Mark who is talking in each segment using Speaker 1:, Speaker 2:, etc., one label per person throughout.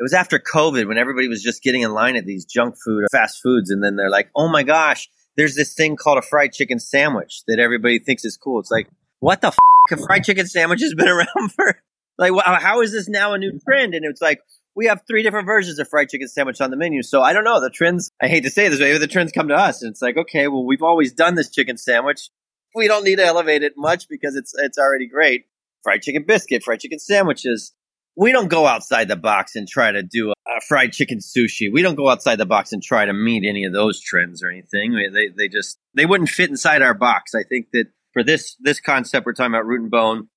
Speaker 1: it was after COVID when everybody was just getting in line at these junk food, or fast foods. And then they're like, oh my gosh, there's this thing called a fried chicken sandwich that everybody thinks is cool. It's like, what the f? A fried chicken sandwich has been around for like, how is this now a new trend? And it's like, we have three different versions of fried chicken sandwich on the menu. So I don't know. The trends, I hate to say this, maybe the trends come to us. And it's like, okay, well, we've always done this chicken sandwich. We don't need to elevate it much because it's, it's already great. Fried chicken biscuit, fried chicken sandwiches. We don't go outside the box and try to do a, fried chicken sushi. We don't go outside the box and try to meet any of those trends or anything. They, they just, they wouldn't fit inside our box. I think that for this, this concept, we're talking about root and bone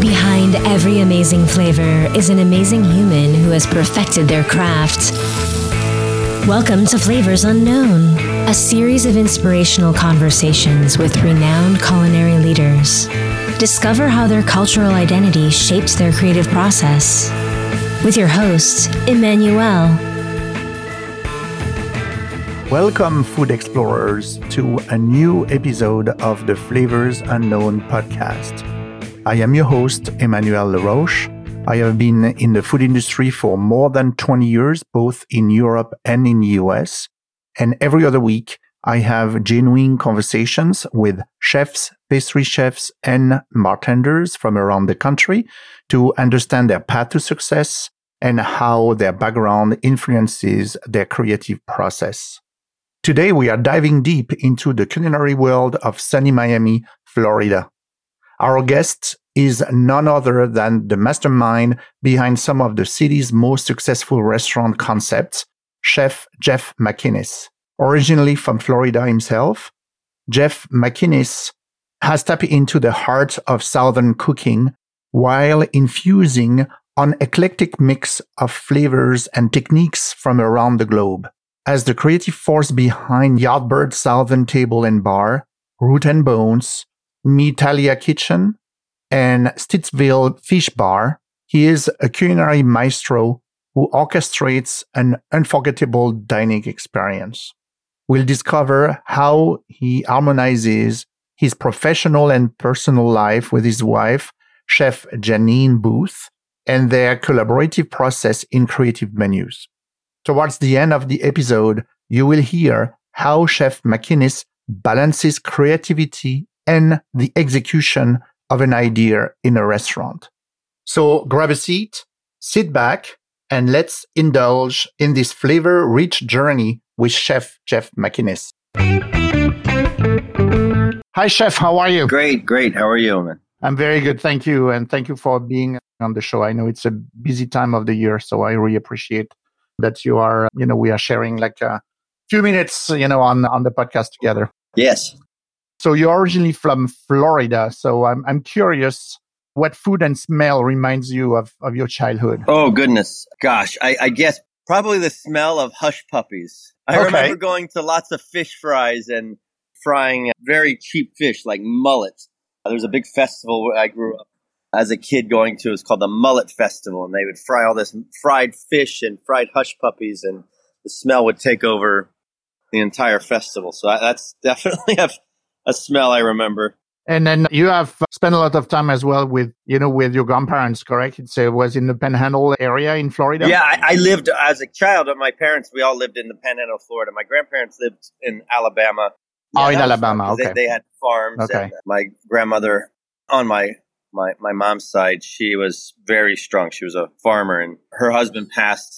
Speaker 1: Behind
Speaker 2: every amazing flavor is an amazing human who has perfected their craft. Welcome to Flavors Unknown, a series of inspirational conversations with renowned culinary leaders. Discover how their cultural identity shapes their creative process. With your host, Emmanuel.
Speaker 3: Welcome, food explorers, to a new episode of the Flavors Unknown podcast. I am your host, Emmanuel Laroche. I have been in the food industry for more than 20 years, both in Europe and in the US. And every other week, I have genuine conversations with chefs, pastry chefs, and bartenders from around the country to understand their path to success and how their background influences their creative process. Today, we are diving deep into the culinary world of sunny Miami, Florida. Our guest is none other than the mastermind behind some of the city's most successful restaurant concepts, Chef Jeff McInnis. Originally from Florida himself, Jeff McInnis has tapped into the heart of Southern cooking while infusing an eclectic mix of flavors and techniques from around the globe. As the creative force behind Yardbird Southern Table and Bar, Root and Bones, Mi'Talia Kitchen, and Stiltsville Fish Bar. He is a culinary maestro who orchestrates an unforgettable dining experience. We'll discover how he harmonizes his professional and personal life with his wife, Chef Janine Booth, and their collaborative process in creative menus. Towards the end of the episode, you will hear how Chef McInnis balances creativity and the execution of an idea in a restaurant. So grab a seat, sit back, and let's indulge in this flavor rich journey with Chef Jeff McInnis. Hi, Chef. How are you?
Speaker 1: Great, great. How are you, man?
Speaker 3: I'm very good. Thank you. And thank you for being on the show. I know it's a busy time of the year, so I really appreciate that you are, you know, we are sharing like a few minutes, you know, on, on the podcast together.
Speaker 1: Yes.
Speaker 3: So you're originally from Florida. So I'm, I'm curious what food and smell reminds you of, of your childhood?
Speaker 1: Oh, goodness. Gosh, I, I guess probably the smell of hush puppies. I okay. remember going to lots of fish fries and frying very cheap fish like mullet. There was a big festival where I grew up as a kid going to. It was called the Mullet Festival, and they would fry all this fried fish and fried hush puppies, and the smell would take over the entire festival. So that's definitely a a smell I remember.
Speaker 3: And then you have spent a lot of time as well with, you know, with your grandparents, correct? So it uh, was in the Panhandle area in Florida.
Speaker 1: Yeah, I, I, lived as a child. My parents, we all lived in the Panhandle, Florida. My grandparents lived in Alabama.
Speaker 3: Oh, in Alabama. Okay.
Speaker 1: They, they, had farms. Okay. my grandmother on my my my mom's side, she was very strong. She was a farmer, and her husband passed,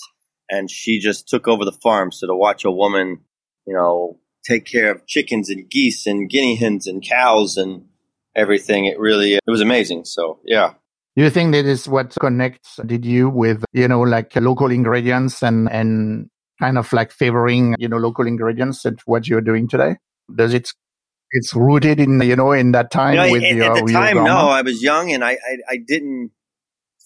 Speaker 1: and she just took over the farm. So to watch a woman, you know, take care of chickens and geese and guinea hens and cows and everything. It really it was amazing. So yeah.
Speaker 3: Do you think that is what connects did you with you know like local ingredients and and kind of like favoring you know local ingredients at what you're doing today? Does it it's rooted in you know in that time
Speaker 1: you know,
Speaker 3: with
Speaker 1: at,
Speaker 3: your,
Speaker 1: at the time no i was young and I, I, I didn't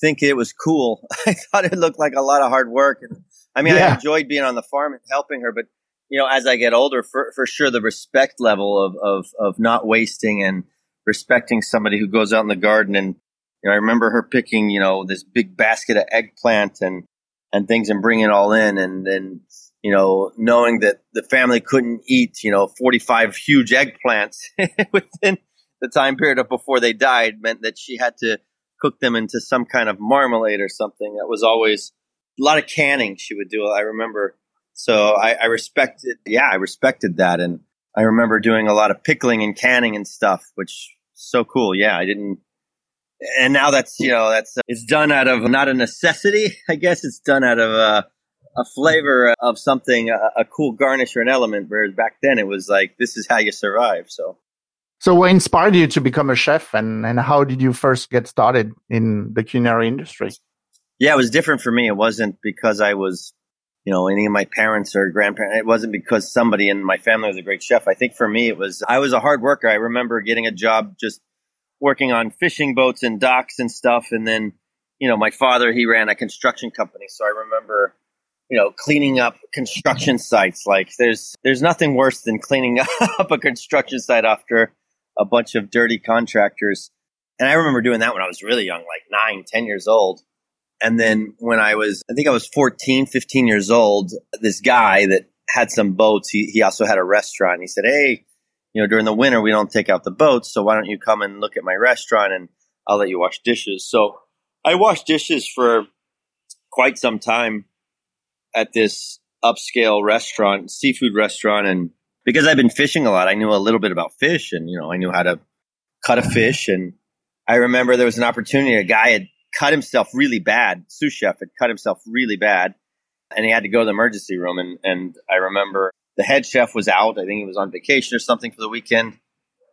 Speaker 1: think it was cool i thought it looked like a lot of hard work and i mean yeah. i enjoyed being on the farm and helping her but you know, as I get older, for, for sure, the respect level of, of, of not wasting and respecting somebody who goes out in the garden. And, you know, I remember her picking, you know, this big basket of eggplant and, and things and bringing it all in and then you know, knowing that the family couldn't eat, you know, 45 huge eggplants within the time period of before they died meant that she had to cook them into some kind of marmalade or something. That was always a lot of canning she would do. I remember. So I, I respected, yeah, I respected that. And I remember doing a lot of pickling and canning and stuff, which so cool. Yeah, I didn't. And now that's you know that's uh, it's done out of not a necessity. I guess it's done out of a, a flavor of something, a, a cool garnish or an element. Whereas back then it was like this is how you survive. So
Speaker 3: so, what inspired you to become a chef, and, and how did you first get started in the culinary industry?
Speaker 1: Yeah, it was different for me. It wasn't because I was, you know, any of my parents or grandparents. It wasn't because somebody in my family was a great chef. I think for me, it was I was a hard worker. I remember getting a job just working on fishing boats and docks and stuff, and then, you know, my father he ran a construction company, so I remember you know cleaning up construction sites like there's there's nothing worse than cleaning up a construction site after a bunch of dirty contractors. And I remember doing that when I was really young, like nine, ten years old. And then when I was, I think I was 14, 15 years old, this guy that had some boats, he, he also had a restaurant. He said, Hey, you know, during the winter, we don't take out the boats. So why don't you come and look at my restaurant and I'll let you wash dishes. So I washed dishes for quite some time at this upscale restaurant, seafood restaurant. And because I've been fishing a lot, I knew a little bit about fish and, you know, I knew how to cut a fish. And I remember there was an opportunity, a guy had cut himself really bad, sous chef had cut himself really bad and he had to go to the emergency room. And, and I remember the head chef was out. I think he was on vacation or something for the weekend.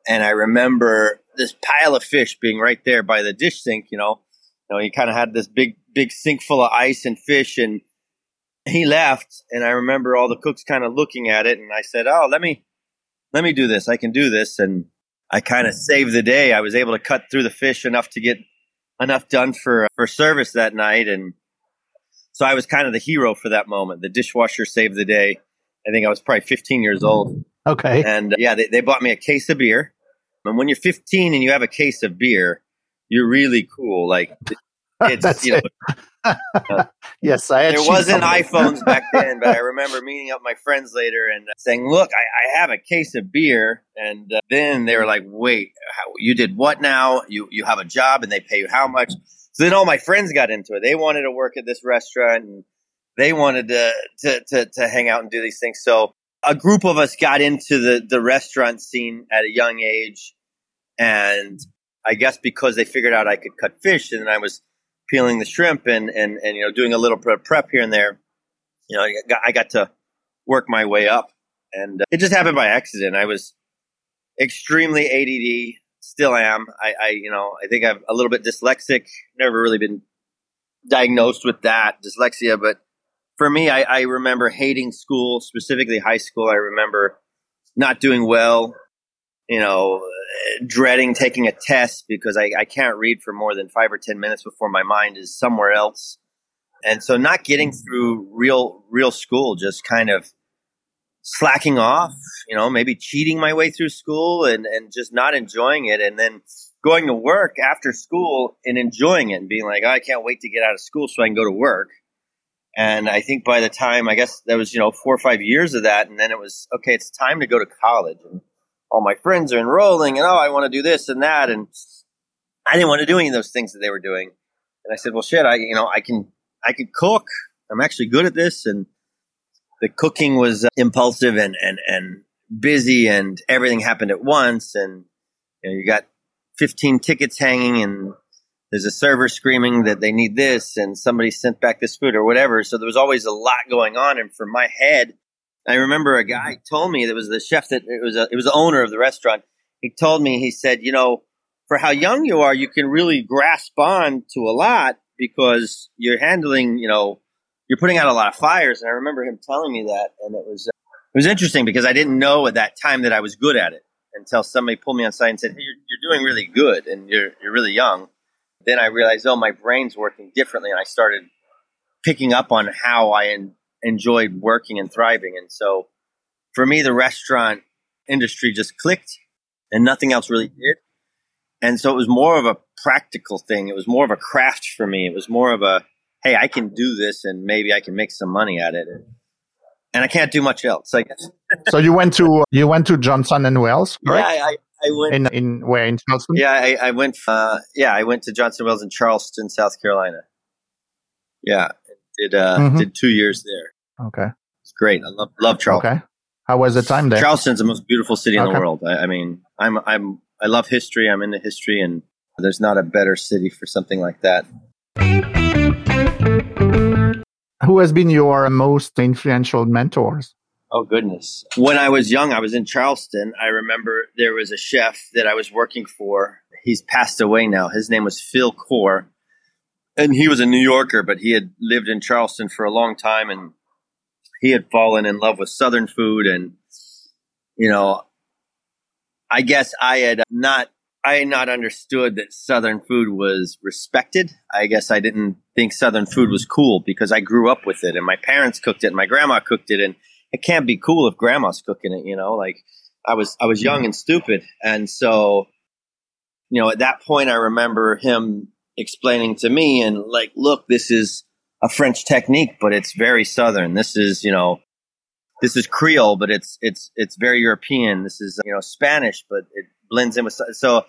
Speaker 1: And I remember this pile of fish being right there by the dish sink, you know, you know, he kind of had this big, big sink full of ice and fish and he left and I remember all the cooks kind of looking at it and I said, "Oh, let me let me do this. I can do this." And I kind of saved the day. I was able to cut through the fish enough to get enough done for for service that night and so I was kind of the hero for that moment. The dishwasher saved the day. I think I was probably 15 years old.
Speaker 3: Okay.
Speaker 1: And uh, yeah, they, they bought me a case of beer. And when you're 15 and you have a case of beer, you're really cool. Like it's you know
Speaker 3: it. yes, I
Speaker 1: there wasn't iPhones back then, but I remember meeting up my friends later and saying, "Look, I, I have a case of beer." And uh, then they were like, "Wait, how, you did what now? You you have a job and they pay you how much?" So then all my friends got into it. They wanted to work at this restaurant and they wanted to to to, to hang out and do these things. So a group of us got into the the restaurant scene at a young age, and I guess because they figured out I could cut fish, and I was peeling the shrimp and, and, and, you know, doing a little prep here and there, you know, I got, I got to work my way up and uh, it just happened by accident. I was extremely ADD, still am. I, I, you know, I think I'm a little bit dyslexic, never really been diagnosed with that dyslexia, but for me, I, I remember hating school, specifically high school. I remember not doing well, you know, dreading taking a test because I, I can't read for more than five or 10 minutes before my mind is somewhere else. And so not getting mm. through real, real school, just kind of slacking off, you know, maybe cheating my way through school and, and just not enjoying it. And then going to work after school and enjoying it and being like, oh, I can't wait to get out of school so I can go to work. And I think by the time, I guess that was, you know, four or five years of that. And then it was, okay, it's time to go to college. And all my friends are enrolling and oh, I want to do this and that. And I didn't want to do any of those things that they were doing. And I said, well, shit, I, you know, I can, I can cook. I'm actually good at this. And the cooking was uh, impulsive and, and, and busy and everything happened at once. And you, know, you got 15 tickets hanging and there's a server screaming that they need this and somebody sent back this food or whatever. So there was always a lot going on. And for my head, I remember a guy mm-hmm. told me that was the chef that it was a, it was the owner of the restaurant. He told me he said, you know, for how young you are, you can really grasp on to a lot because you're handling, you know, you're putting out a lot of fires. And I remember him telling me that, and it was it was interesting because I didn't know at that time that I was good at it until somebody pulled me aside and said, "Hey, you're, you're doing really good, and you're you're really young." Then I realized, oh, my brain's working differently, and I started picking up on how I enjoyed working and thriving. And so for me, the restaurant industry just clicked and nothing else really did. And so it was more of a practical thing. It was more of a craft for me. It was more of a, hey, I can do this and maybe I can make some money at it. And I can't do much else. I guess.
Speaker 3: so you went to you went to Johnson and Wales, correct?
Speaker 1: Yeah, I, I went
Speaker 3: in in where in Charleston.
Speaker 1: Yeah, I, I went. Uh, yeah, I went to Johnson Wales in Charleston, South Carolina. Yeah, did uh, mm-hmm. did two years there.
Speaker 3: Okay,
Speaker 1: it's great. I love love Charleston.
Speaker 3: Okay, how was the time there?
Speaker 1: Charleston's the most beautiful city in okay. the world. I, I mean, I'm I'm I love history. I'm into history, and there's not a better city for something like that.
Speaker 3: Who has been your most influential mentors?
Speaker 1: Oh goodness. When I was young, I was in Charleston. I remember there was a chef that I was working for. He's passed away now. His name was Phil Core. And he was a New Yorker, but he had lived in Charleston for a long time and he had fallen in love with Southern food. And, you know, I guess I had not I had not understood that Southern food was respected. I guess I didn't think Southern food was cool because I grew up with it and my parents cooked it and my grandma cooked it and it can't be cool if grandma's cooking it, you know, like I was, I was young and stupid. And so, you know, at that point, I remember him explaining to me and like, look, this is a French technique, but it's very Southern. This is, you know, this is Creole, but it's, it's, it's very European. This is, you know, Spanish, but it blends in with, so,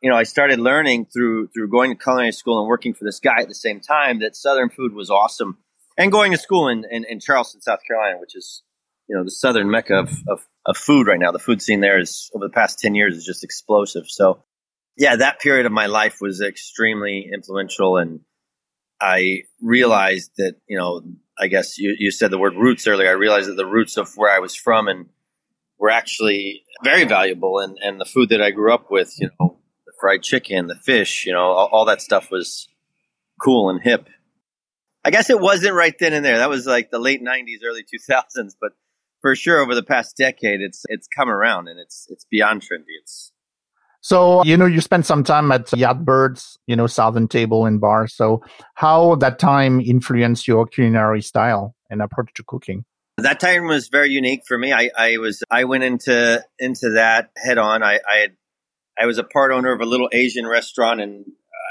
Speaker 1: you know, I started learning through, through going to culinary school and working for this guy at the same time that Southern food was awesome and going to school in, in, in, Charleston, South Carolina, which is you know the southern mecca of, of, of food right now. The food scene there is over the past ten years is just explosive. So yeah, that period of my life was extremely influential, and I realized that you know I guess you, you said the word roots earlier. I realized that the roots of where I was from and were actually very valuable, and and the food that I grew up with, you know, the fried chicken, the fish, you know, all, all that stuff was cool and hip I guess it wasn't right then and there. That was like the late '90s, early 2000s. But for sure, over the past decade, it's it's come around and it's it's beyond trendy. It's
Speaker 3: so you know you spent some time at Yardbirds, you know, Southern Table and Bar. So how that time influenced your culinary style and approach to cooking?
Speaker 1: That time was very unique for me. I, I was I went into into that head on. I, I had I was a part owner of a little Asian restaurant, and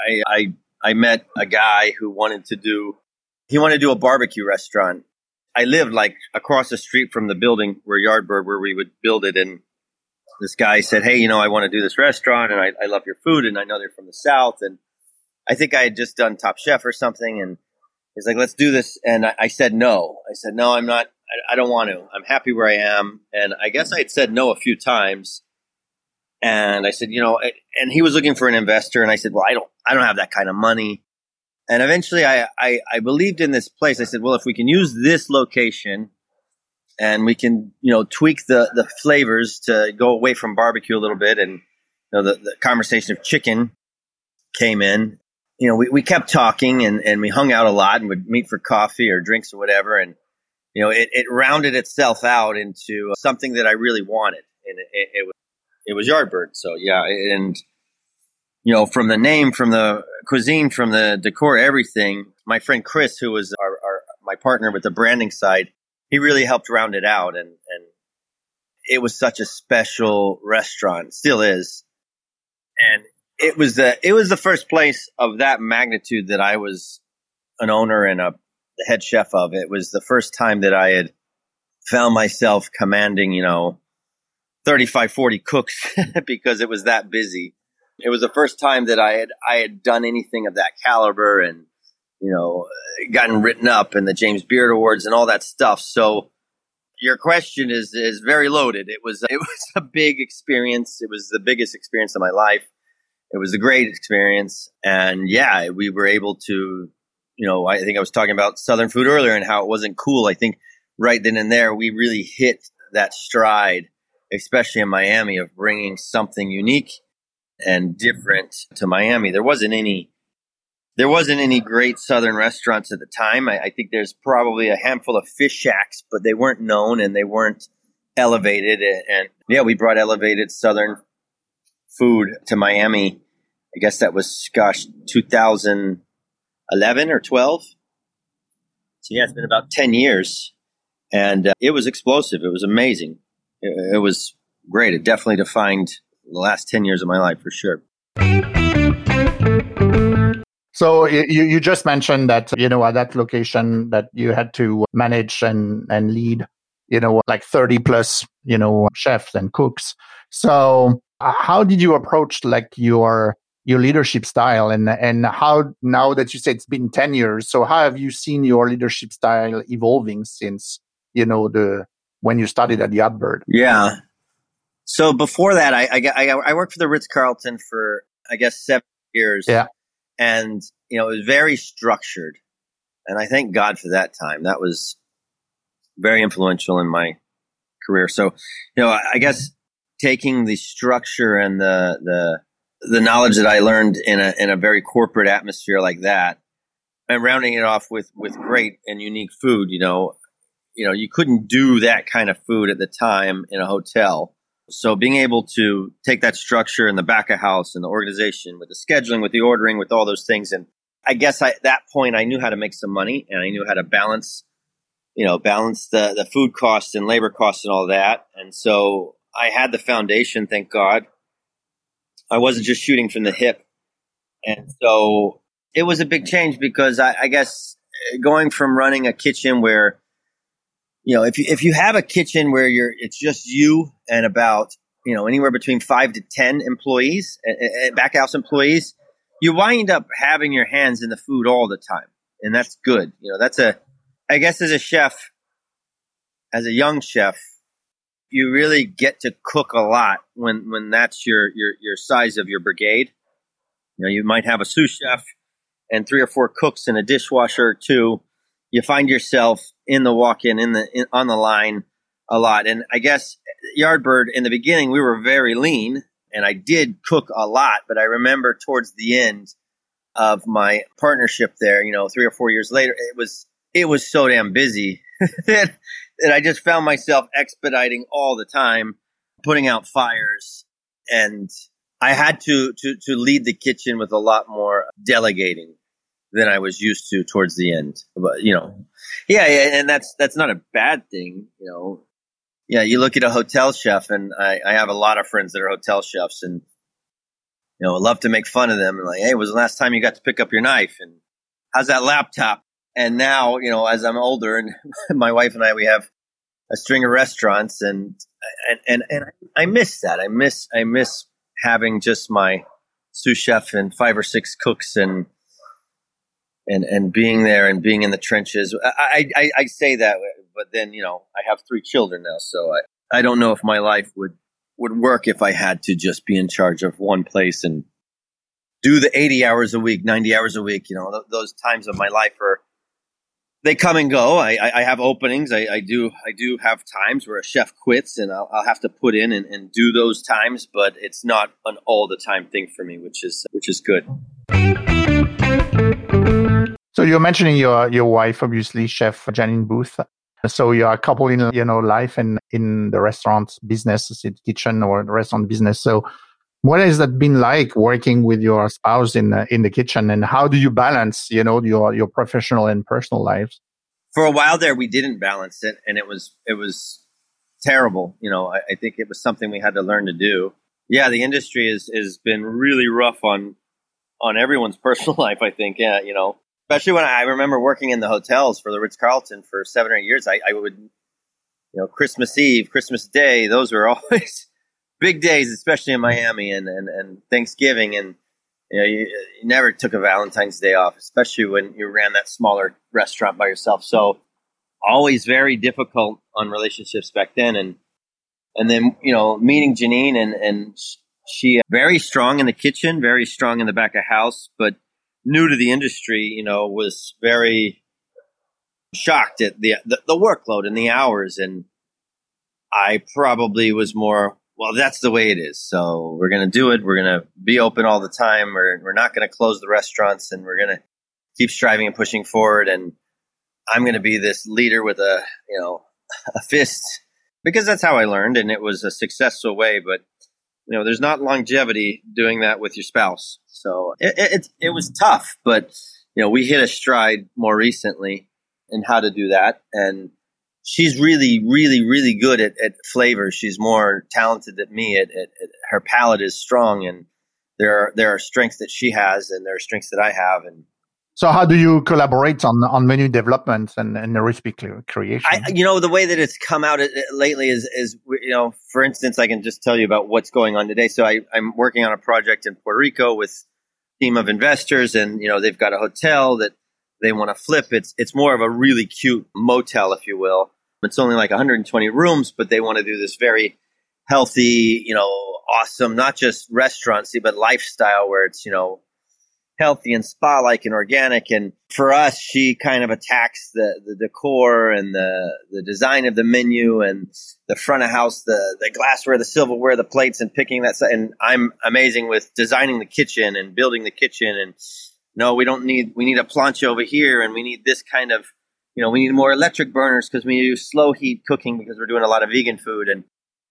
Speaker 1: I I, I met a guy who wanted to do he wanted to do a barbecue restaurant. I lived like across the street from the building where Yardbird, where we would build it. And this guy said, Hey, you know, I want to do this restaurant and I, I love your food. And I know they're from the South. And I think I had just done Top Chef or something. And he's like, let's do this. And I, I said, no. I said, no, I'm not, I, I don't want to. I'm happy where I am. And I guess I had said no a few times. And I said, you know, and he was looking for an investor. And I said, well, I don't, I don't have that kind of money. And eventually I, I, I believed in this place. I said, well, if we can use this location and we can, you know, tweak the, the flavors to go away from barbecue a little bit. And, you know, the, the conversation of chicken came in, you know, we, we kept talking and, and we hung out a lot and would meet for coffee or drinks or whatever. And, you know, it, it rounded itself out into something that I really wanted. And it, it, it was, it was Yardbird. So yeah. And, you know, from the name, from the cuisine, from the decor, everything. My friend Chris, who was our, our my partner with the branding side, he really helped round it out, and and it was such a special restaurant, still is, and it was the it was the first place of that magnitude that I was an owner and a head chef of. It was the first time that I had found myself commanding, you know, 35, 40 cooks because it was that busy it was the first time that I had I had done anything of that caliber and you know gotten written up in the James Beard Awards and all that stuff. So your question is is very loaded. It was it was a big experience. It was the biggest experience of my life. It was a great experience, and yeah, we were able to. You know, I think I was talking about Southern food earlier and how it wasn't cool. I think right then and there we really hit that stride, especially in Miami, of bringing something unique and different to Miami. There wasn't any there wasn't any great southern restaurants at the time. I, I, think there's probably a handful of fish shacks, but they weren't known and they weren't elevated. And, and yeah, we brought elevated southern food to Miami. I guess that was gosh 2011 or 12. So yeah, it's been about 10 years, and uh, it was explosive. It was amazing. It, it was great. It definitely defined the last 10 years of my life for sure.
Speaker 3: So you, you just mentioned that, you know, at that location that you had to manage and, and lead you know, like 30 plus, you know, chefs and cooks. So uh, how did you approach like your your leadership style? And and how now that you say it's been 10 years so how have you seen your leadership style evolving since you know the when you started at Yardbird?
Speaker 1: Yeah. So before that i i, I worked for the ritz-carlton for i guess seven years.
Speaker 3: Yeah
Speaker 1: and you know it was very structured and i thank god for that time that was very influential in my career so you know i guess taking the structure and the the the knowledge that I learned in a in a very corporate atmosphere like that, and rounding it off with with great and unique food. You know, you know, you couldn't do that kind of food at the time in a hotel. So being able to take that structure in the back of house and the organization with the scheduling, with the ordering, with all those things, and I guess at that point I knew how to make some money and I knew how to balance, you know, balance the the food costs and labor costs and all that. And so I had the foundation, thank God. I wasn't just shooting from the hip. And so it was a big change because I, I guess eh, going from running a kitchen where, you know, if you, if you have a kitchen where you're, it's just you and about, you know, anywhere between five to 10 employees, back house employees, you wind up having your hands in the food all the time. And that's good. You know, that's a, I guess as a chef, as a young chef, you really get to cook a lot when when that's your your your size of your brigade. You know, you might have a sous chef and three or four cooks and a dishwasher or two. You find yourself in the walk-in in the in, on the line a lot. And I guess Yardbird in the beginning we were very lean and I did cook a lot, but I remember towards the end of my partnership there, you know, 3 or 4 years later, it was it was so damn busy that and I just found myself expediting all the time, putting out fires, and I had to to to lead the kitchen with a lot more delegating than I was used to towards the end. But you know, yeah, yeah, and that's that's not a bad thing, you know. Yeah, you look at a hotel chef, and I, I have a lot of friends that are hotel chefs, and you know, I love to make fun of them. And like, hey, was the last time you got to pick up your knife? And how's that laptop? And now, you know, as I'm older and my wife and I, we have a string of restaurants and, and, and, and I miss that. I miss, I miss having just my sous chef and five or six cooks and, and, and being there and being in the trenches. I, I, I say that, but then, you know, I have three children now. So I, I don't know if my life would, would work if I had to just be in charge of one place and do the 80 hours a week, 90 hours a week. You know, th- those times of my life are, they come and go. I, I, I have openings. I, I, do I do have times where a chef quits, and I'll, I'll have to put in and, and, do those times. But it's not an all the time thing for me, which is which is good.
Speaker 3: So you're mentioning your your wife, obviously, Chef Janine Booth. So you're a couple in you know life and in the restaurant business, the kitchen or restaurant business. So what has that been like working with your spouse in the, in the kitchen? And how do you balance you know your your professional and personal lives?
Speaker 1: For a while there we didn't balance it and it was it was terrible. You know I, I think it was something we had to learn to do. Yeah the industry has has been really rough on on everyone's personal life i think. Yeah you know especially when i remember working in the hotels for the ritz-carlton for seven or eight years i, I would you know christmas eve christmas day those were always big days, especially in Miami and, and, and Thanksgiving. And, you know, you, you, never took a Valentine's Day off, especially when you ran that smaller restaurant by yourself. So always very difficult on relationships back then. And, and then, you know, meeting Janine and, and she uh, very strong in the kitchen, very strong in the back of house, but new to the industry, you know, was very shocked at the, the, the workload and the hours. And I probably was more well, that's the way it is. So we're going to do it. We're going to be open all the time. We're, we're not going to close the restaurants and we're going to keep striving and pushing forward. And I'm going to be this leader with a, you know, a fist because that's how I learned and it was a successful way. But, you know, there's not longevity doing that with your spouse. So it, it, it was tough, but, you know, we hit a stride more recently in how to do that. And, she's really, really, really good at, at flavor. She's more talented than me. At, at, at, her palate is strong, and there are there are strengths that she has, and there are strengths that I have, and
Speaker 3: So how do you collaborate on on menu development and, and recipe creation?
Speaker 1: I, you know, the way that it's come out lately is, is, you know, for instance, I can just tell you about what's going on today. So I, I'm working on a project in Puerto Rico with team of investors and, you know, they've got a hotel that they want to flip. It's, it's more of a really cute motel, if you will. It's only like 120 rooms, but they want to do this very healthy, you know, awesome, not just restaurancy, but lifestyle where it's, you know, healthy and spa like and organic. And for us, she kind of attacks the, the decor and the, the design of the menu and the front of house, the, the glassware, the silverware, the plates and picking that. And I'm amazing with designing the kitchen and building the kitchen. And no, we don't need, we need a plancha over here and we need this kind of, you know, we need more electric burners because we do slow heat cooking because we're doing a lot of vegan food. And,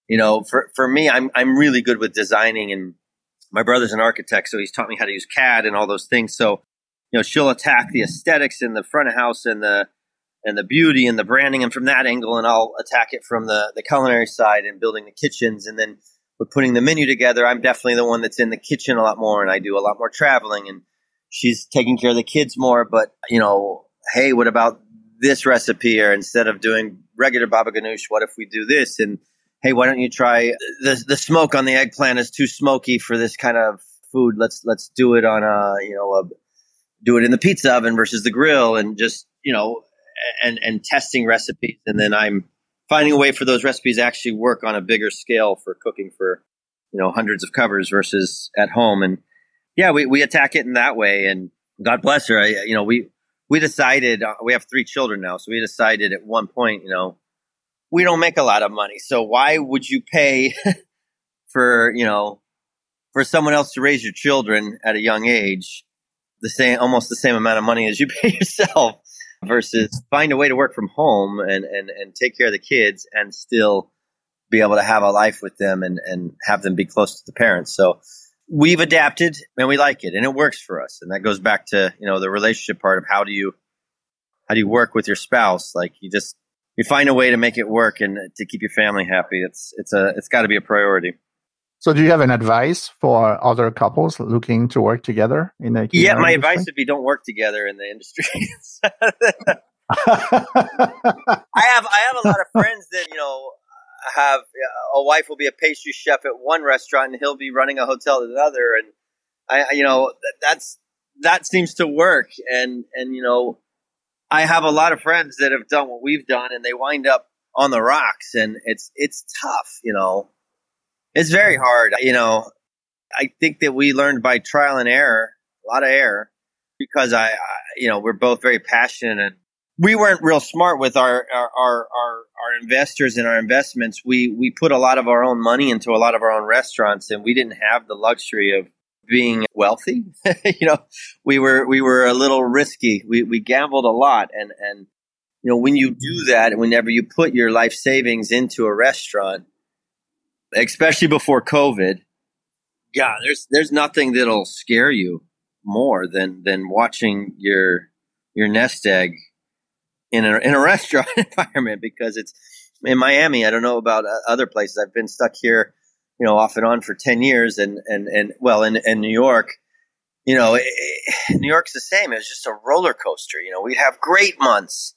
Speaker 1: you know, for, for me, I'm, I'm really good with designing and my brother's an architect, so he's taught me how to use CAD and all those things. So, you know, she'll attack the aesthetics in the front of house and the and the beauty and the branding, and from that angle, and I'll attack it from the the culinary side and building the kitchens, and then with putting the menu together. I'm definitely the one that's in the kitchen a lot more, and I do a lot more traveling, and she's taking care of the kids more. But you know, hey, what about this recipe? Or instead of doing regular baba ganoush, what if we do this? And hey, why don't you try the the smoke on the eggplant is too smoky for this kind of food. Let's let's do it on a you know a, do it in the pizza oven versus the grill, and just you know and and testing recipes, and then I'm finding a way for those recipes actually work on a bigger scale for cooking for you know hundreds of covers versus at home, and yeah, we we attack it in that way, and God bless her. I, you know we we decided uh, we have three children now, so we decided at one point, you know we don't make a lot of money. So why would you pay for, you know, for someone else to raise your children at a young age the same almost the same amount of money as you pay yourself versus find a way to work from home and, and, and take care of the kids and still be able to have a life with them and, and have them be close to the parents. So we've adapted and we like it and it works for us. And that goes back to, you know, the relationship part of how do you how do you work with your spouse? Like you just you find a way to make it work and to keep your family happy. It's it's a it's got to be a priority.
Speaker 3: So, do you have an advice for other couples looking to work together in the
Speaker 1: yeah? My industry? advice would be don't work together in the industry. I have I have a lot of friends that you know have a wife will be a pastry chef at one restaurant and he'll be running a hotel at another, and I you know that's that seems to work, and and you know I have a lot of friends that have done what we've done, and they wind up on the rocks, and it's it's tough. You know, it's very hard. You know, I think that we learned by trial and error, a lot of error, because I, I you know, we're both very passionate and we weren't real smart with our, our our, our our investors and our investments. We we put a lot of our own money into a lot of our own restaurants, and we didn't have the luxury of being wealthy. you know, we were we were a little risky. We we gambled a lot, and and you know when you do that, whenever you put your life savings into a restaurant, especially before COVID, yeah, there's there's nothing that'll scare you more than than watching your your nest egg in a in a restaurant environment because it's in Miami. I don't know about uh, other places. I've been stuck here you know, off and on for 10 years and, and, and well, in, in New York, you know, it, New York's the same. It was just a roller coaster. You know, we'd have great months,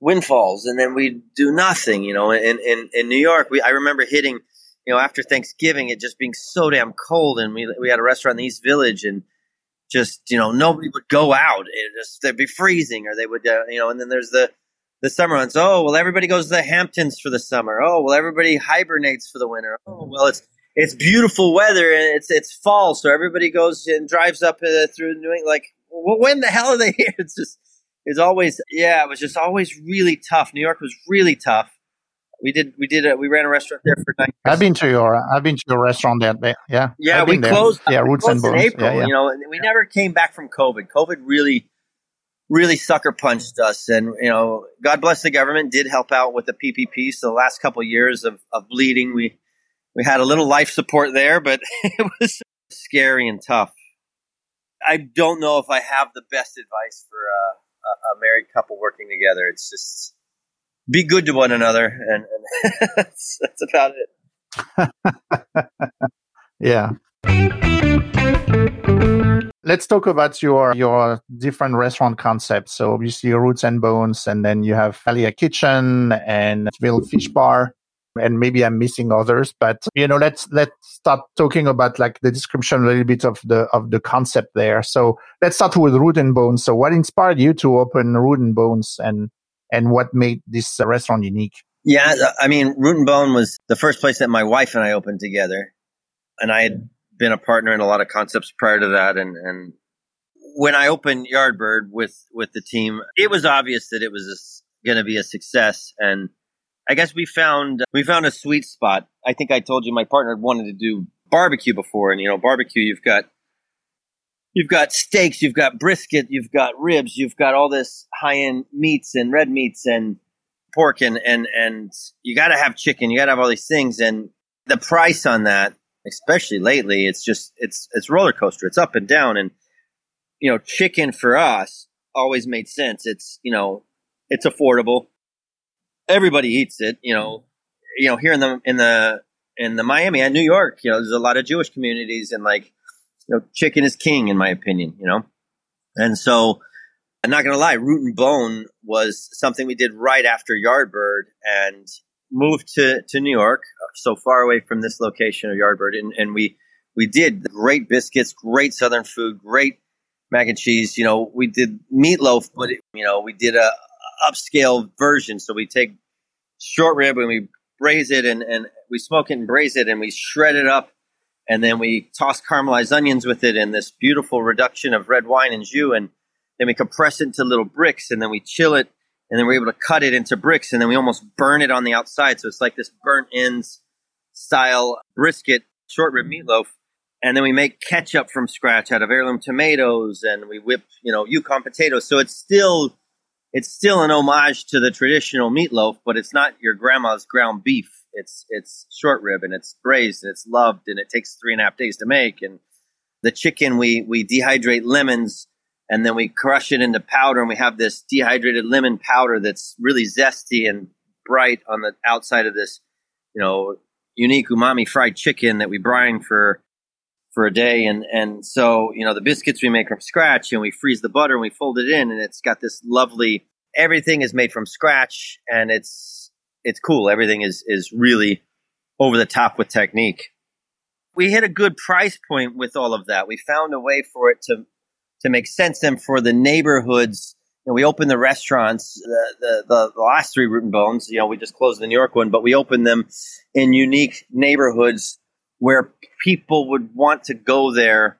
Speaker 1: windfalls, and then we'd do nothing, you know, in, in, in New York, we, I remember hitting, you know, after Thanksgiving, it just being so damn cold. And we, we had a restaurant in the East Village and just, you know, nobody would go out. It just, they'd be freezing or they would, uh, you know, and then there's the, the summer months. Oh, well, everybody goes to the Hamptons for the summer. Oh, well, everybody hibernates for the winter. Oh, well, it's, it's beautiful weather and it's it's fall, so everybody goes and drives up uh, through New England. Like, well, when the hell are they here? It's just it's always yeah, it was just always really tough. New York was really tough. We did we did a, we ran a restaurant there for nine.
Speaker 3: Years. I've been to your I've been to your restaurant there. Yeah,
Speaker 1: yeah,
Speaker 3: I've
Speaker 1: we closed.
Speaker 3: There. Yeah,
Speaker 1: we closed in April. Yeah, yeah. You know, we never came back from COVID. COVID really really sucker punched us and you know god bless the government did help out with the ppp so the last couple of years of, of bleeding we we had a little life support there, but it was scary and tough. I don't know if I have the best advice for a, a married couple working together. It's just be good to one another, and, and that's, that's about
Speaker 3: it. yeah. let's talk about your your different restaurant concepts. So obviously Roots and Bones, and then you have Alia Kitchen and Ville Fish Bar, and maybe I'm missing others. But you know, let's let's start talking about like the description a little bit of the of the concept there. So let's start with Root and Bones. So what inspired you to open Root and Bones, and and what made this restaurant unique?
Speaker 1: Yeah, I mean, Root and Bone was the first place that my wife and I opened together, and I had been a partner in a lot of concepts prior to that. And, and when I opened Yardbird with, with the team, it was obvious that it was going to be a success. And I guess we found, we found a sweet spot. I think I told you my partner wanted to do barbecue before. And, you know, barbecue, you've got, you've got steaks, you've got brisket, you've got ribs, you've got all this high end meats and red meats and pork and, and, and you got to have chicken. You got to have all these things. And the price on that especially lately, it's just it's it's roller coaster. It's up and down, and you know, chicken for us always made sense. It's you know, it's affordable. Everybody eats it. You know, you know, here in the in the in the Miami and New York, you know, there's a lot of Jewish communities, and like, you know, chicken is king in my opinion. You know, and so. I'm not gonna lie, Root and Bone was something we did right after Yardbird, and moved to, to New York, so far away from this location of Yardbird, and, and we we did great biscuits, great Southern food, great mac and cheese. You know, we did meatloaf, but it, you know, we did a upscale version. So we take short rib and we braise it, and and we smoke it and braise it, and we shred it up, and then we toss caramelized onions with it, and this beautiful reduction of red wine and jus, and then we compress it into little bricks, and then we chill it and then we're able to cut it into bricks and then we almost burn it on the outside. So it's like this burnt ends style brisket, short rib meatloaf. And then we make ketchup from scratch out of heirloom tomatoes and we whip, you know, Yukon potatoes. So it's still it's still an homage to the traditional meatloaf, but it's not your grandma's ground beef. It's it's short rib and it's braised and it's loved and it takes three and a half days to make. And the chicken we we dehydrate lemons and then we crush it into powder and we have this dehydrated lemon powder that's really zesty and bright on the outside of this you know unique umami fried chicken that we brine for for a day. And and so you know the biscuits we make from scratch and we freeze the butter and we fold it in and it's got this lovely everything is made from scratch and it's it's cool. Everything is is really over the top with technique. We hit a good price point with all of that. We found a way for it to to make sense then for the neighborhoods. You know, we opened the restaurants, the, the, the, the last three Root and Bones, you know, we just closed the New York one, but we opened them in unique neighborhoods where people would want to go there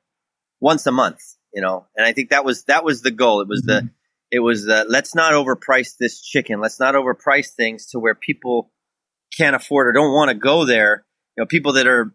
Speaker 1: once a month, you know, and I think that was, that was the goal. It was mm-hmm. the, it was the, let's not overprice this chicken. Let's not overprice things to where people can't afford or don't want to go there. You know, people that are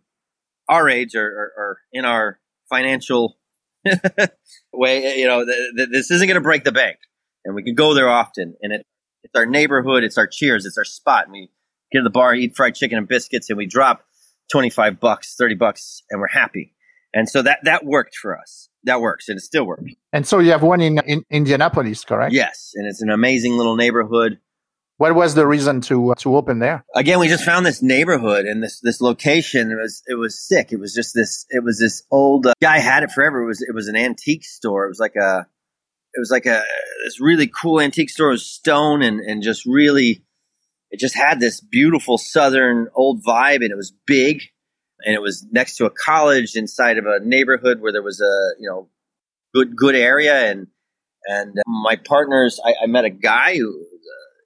Speaker 1: our age or, or, or in our financial way, you know, th- th- this isn't going to break the bank, and we can go there often. And it, it's our neighborhood, it's our cheers, it's our spot. And we get to the bar, eat fried chicken and biscuits, and we drop twenty five bucks, thirty bucks, and we're happy. And so that that worked for us. That works, and it still works.
Speaker 3: And so you have one in, in Indianapolis, correct?
Speaker 1: Yes, and it's an amazing little neighborhood.
Speaker 3: What was the reason to uh, to open there?
Speaker 1: Again, we just found this neighborhood and this this location. It was it was sick. It was just this. It was this old uh, guy had it forever. It was it was an antique store. It was like a it was like a this really cool antique store. It was stone and and just really it just had this beautiful southern old vibe and it was big and it was next to a college inside of a neighborhood where there was a you know good good area and and uh, my partners I, I met a guy who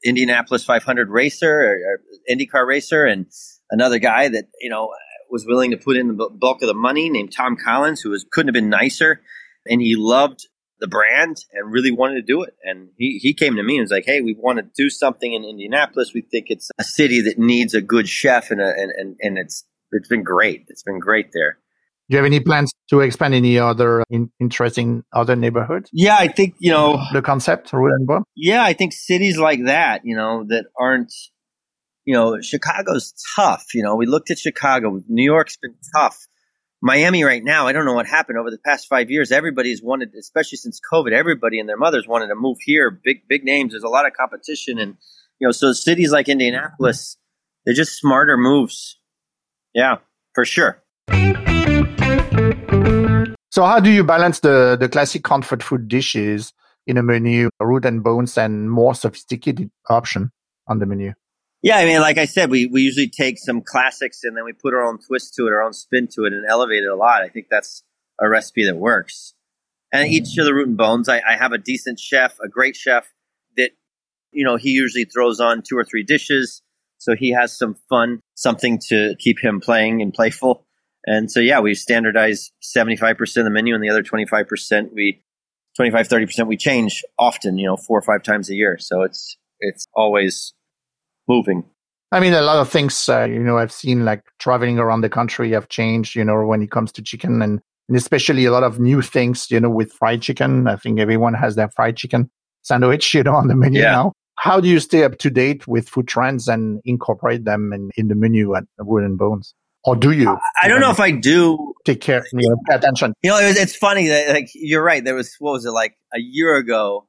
Speaker 1: Indianapolis 500 racer or, or IndyCar racer, and another guy that you know was willing to put in the bulk of the money, named Tom Collins, who was couldn't have been nicer, and he loved the brand and really wanted to do it. And he, he came to me and was like, "Hey, we want to do something in Indianapolis. We think it's a city that needs a good chef, and a, and, and and it's it's been great. It's been great there."
Speaker 3: Do you have any plans to expand any other uh, in, interesting other neighborhoods?
Speaker 1: Yeah, I think you know
Speaker 3: the concept,
Speaker 1: Yeah, I think cities like that, you know, that aren't, you know, Chicago's tough. You know, we looked at Chicago. New York's been tough. Miami right now, I don't know what happened over the past five years. Everybody's wanted, especially since COVID, everybody and their mothers wanted to move here. Big, big names. There's a lot of competition, and you know, so cities like Indianapolis, they're just smarter moves. Yeah, for sure.
Speaker 3: So how do you balance the, the classic comfort food dishes in a menu, root and bones and more sophisticated option on the menu?
Speaker 1: Yeah, I mean, like I said, we, we usually take some classics and then we put our own twist to it, our own spin to it, and elevate it a lot. I think that's a recipe that works. And mm-hmm. each of the root and bones, I, I have a decent chef, a great chef that, you know, he usually throws on two or three dishes. So he has some fun, something to keep him playing and playful. And so, yeah, we standardize 75% of the menu and the other 25% we, 25, 30% we change often, you know, four or five times a year. So it's, it's always moving.
Speaker 3: I mean, a lot of things, uh, you know, I've seen like traveling around the country have changed, you know, when it comes to chicken and, and especially a lot of new things, you know, with fried chicken. I think everyone has their fried chicken sandwich, you know, on the menu yeah. now. How do you stay up to date with food trends and incorporate them in, in the menu at Root and Bones? Or do you?
Speaker 1: I, don't know if I do.
Speaker 3: Take care, you know, pay attention.
Speaker 1: You know, it was, it's funny that like you're right. There was what was it like a year ago?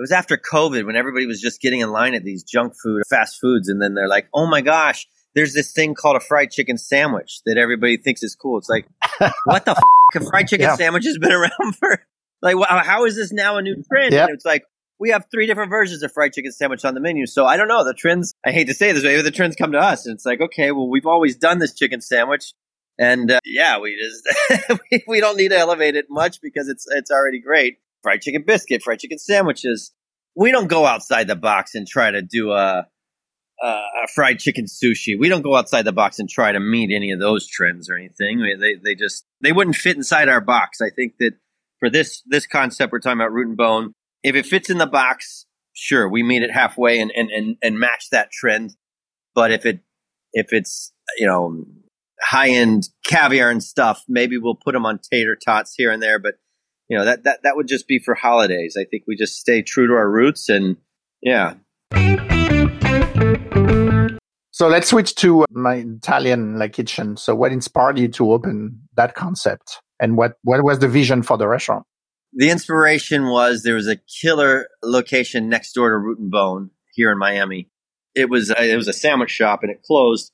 Speaker 1: It was after COVID when everybody was just getting in line at these junk food, fast foods, and then they're like, "Oh my gosh, there's this thing called a fried chicken sandwich that everybody thinks is cool." It's like, what the f- a fried chicken yeah. sandwich has been around for like how is this now a new trend? Yep. And it's like we have three different versions of fried chicken sandwich on the menu. So I don't know. The trends, I hate to say this, maybe the trends come to us and it's like, okay, well, we've always done this chicken sandwich. And uh, yeah, we just, we, we don't need to elevate it much because it's, it's already great. Fried chicken biscuit, fried chicken sandwiches. We don't go outside the box and try to do a, a, fried chicken sushi. We don't go outside the box and try to meet any of those trends or anything. They, they just, they wouldn't fit inside our box. I think that for this, this concept, we're talking about root and bone if it fits in the box, sure, we meet it halfway and, and, and, and match that trend. But if it if it's you know high end caviar and stuff, maybe we'll put them on tater tots here and there. But you know that that that would just be for holidays. I think we just stay true to our roots and yeah.
Speaker 3: So let's switch to uh, my Italian like kitchen. So what inspired you to open that concept, and what what was the vision for the restaurant?
Speaker 1: the inspiration was there was a killer location next door to Root and Bone here in Miami. It was a, it was a sandwich shop and it closed.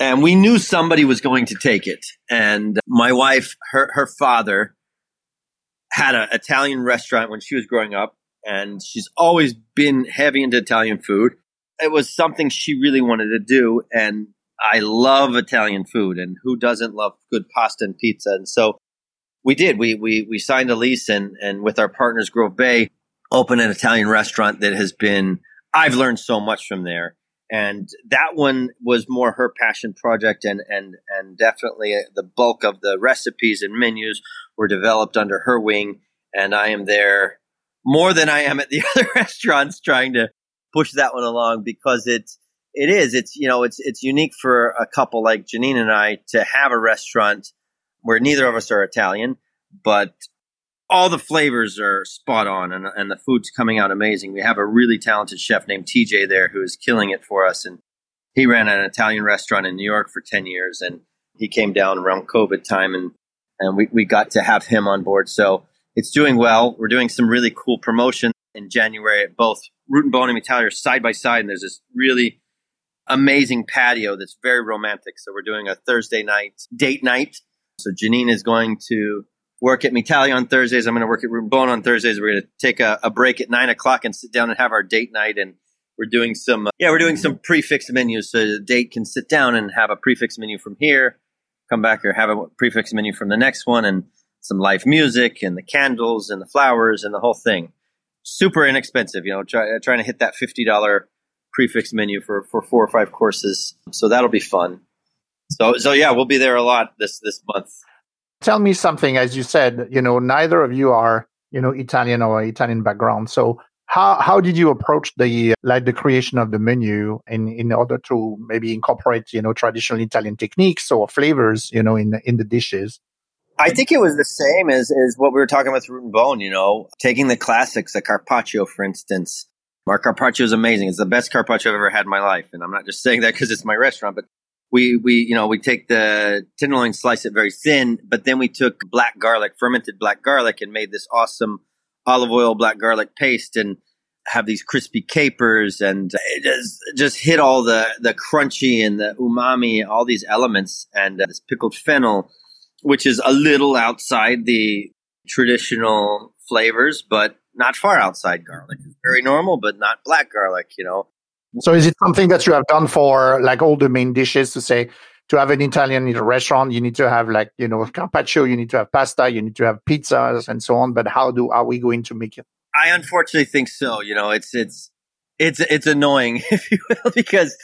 Speaker 1: And we knew somebody was going to take it. And my wife, her her father, had an Italian restaurant when she was growing up, and she's always been heavy into Italian food. It was something she really wanted to do, and I love Italian food, and who doesn't love good pasta and pizza? And so we did. We we we signed a lease and and with our partners Grove Bay, opened an Italian restaurant that has been. I've learned so much from there, and that one was more her passion project, and and and definitely uh, the bulk of the recipes and menus were developed under her wing, and I am there more than I am at the other restaurants trying to push that one along because it's it is it's you know it's it's unique for a couple like Janine and I to have a restaurant where neither of us are Italian, but all the flavors are spot on and, and the food's coming out amazing. We have a really talented chef named TJ there who is killing it for us. And he ran an Italian restaurant in New York for 10 years and he came down around COVID time and, and we, we got to have him on board. So it's doing well. We're doing some really cool promotion in January at both Root and Bone and Italia side by side. And there's this really amazing patio that's very romantic. So we're doing a Thursday night date night so Janine is going to work at Mi'Talia on Thursdays. I'm going to work at Root Bone on Thursdays. We're going to take a, a, break at nine o'clock and sit down and have our date night. And we're doing some, uh, yeah, we're doing some prefix menus. So the date can sit down and have a prefix menu from here, come back or have a prefix menu from the next one and some live music and the candles and the flowers and the whole thing. Super inexpensive, you know, try, uh, trying to hit that $50 prefix menu for, for four or five courses. So that'll be fun. So so yeah, we'll be there a lot this this month.
Speaker 3: Tell me something. As you said, you know, neither of you are you know Italian or Italian background. So how how did you approach the like the creation of the menu in in order to maybe incorporate you know traditional Italian techniques or flavors you know in in the dishes?
Speaker 1: I think it was the same as as what we were talking about root and bone. You know, taking the classics, the carpaccio, for instance. Our carpaccio is amazing. It's the best carpaccio I've ever had in my life, and I'm not just saying that because it's my restaurant, but we we you know we take the tenderloin slice it very thin but then we took black garlic fermented black garlic and made this awesome olive oil black garlic paste and have these crispy capers and it just just hit all the the crunchy and the umami all these elements and uh, this pickled fennel which is a little outside the traditional flavors, but not far outside garlic. It's very normal, but not black garlic, you know.
Speaker 3: So is it something that you have done for like all the main dishes to say to have an Italian in a restaurant, you need to have like, you know, carpaccio, you need to have pasta, you need to have pizzas and so on. But how do are we going to make it?
Speaker 1: I unfortunately think so. You know, it's it's it's it's annoying, if you will, because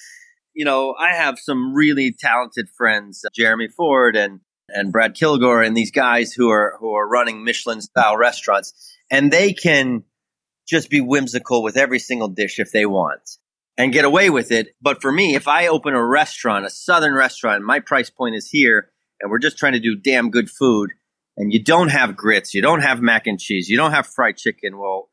Speaker 1: you know I have some really talented friends, uh, Jeremy Ford and and Brad Kilgore, and these guys who are who are running Michelin style restaurants, and they can just be whimsical with every single dish if they want and get away with it. But for me, if I open a restaurant, a southern restaurant, my price point is here, and we're just trying to do damn good food, and you don't have grits, you don't have mac and cheese, you don't have fried chicken, well,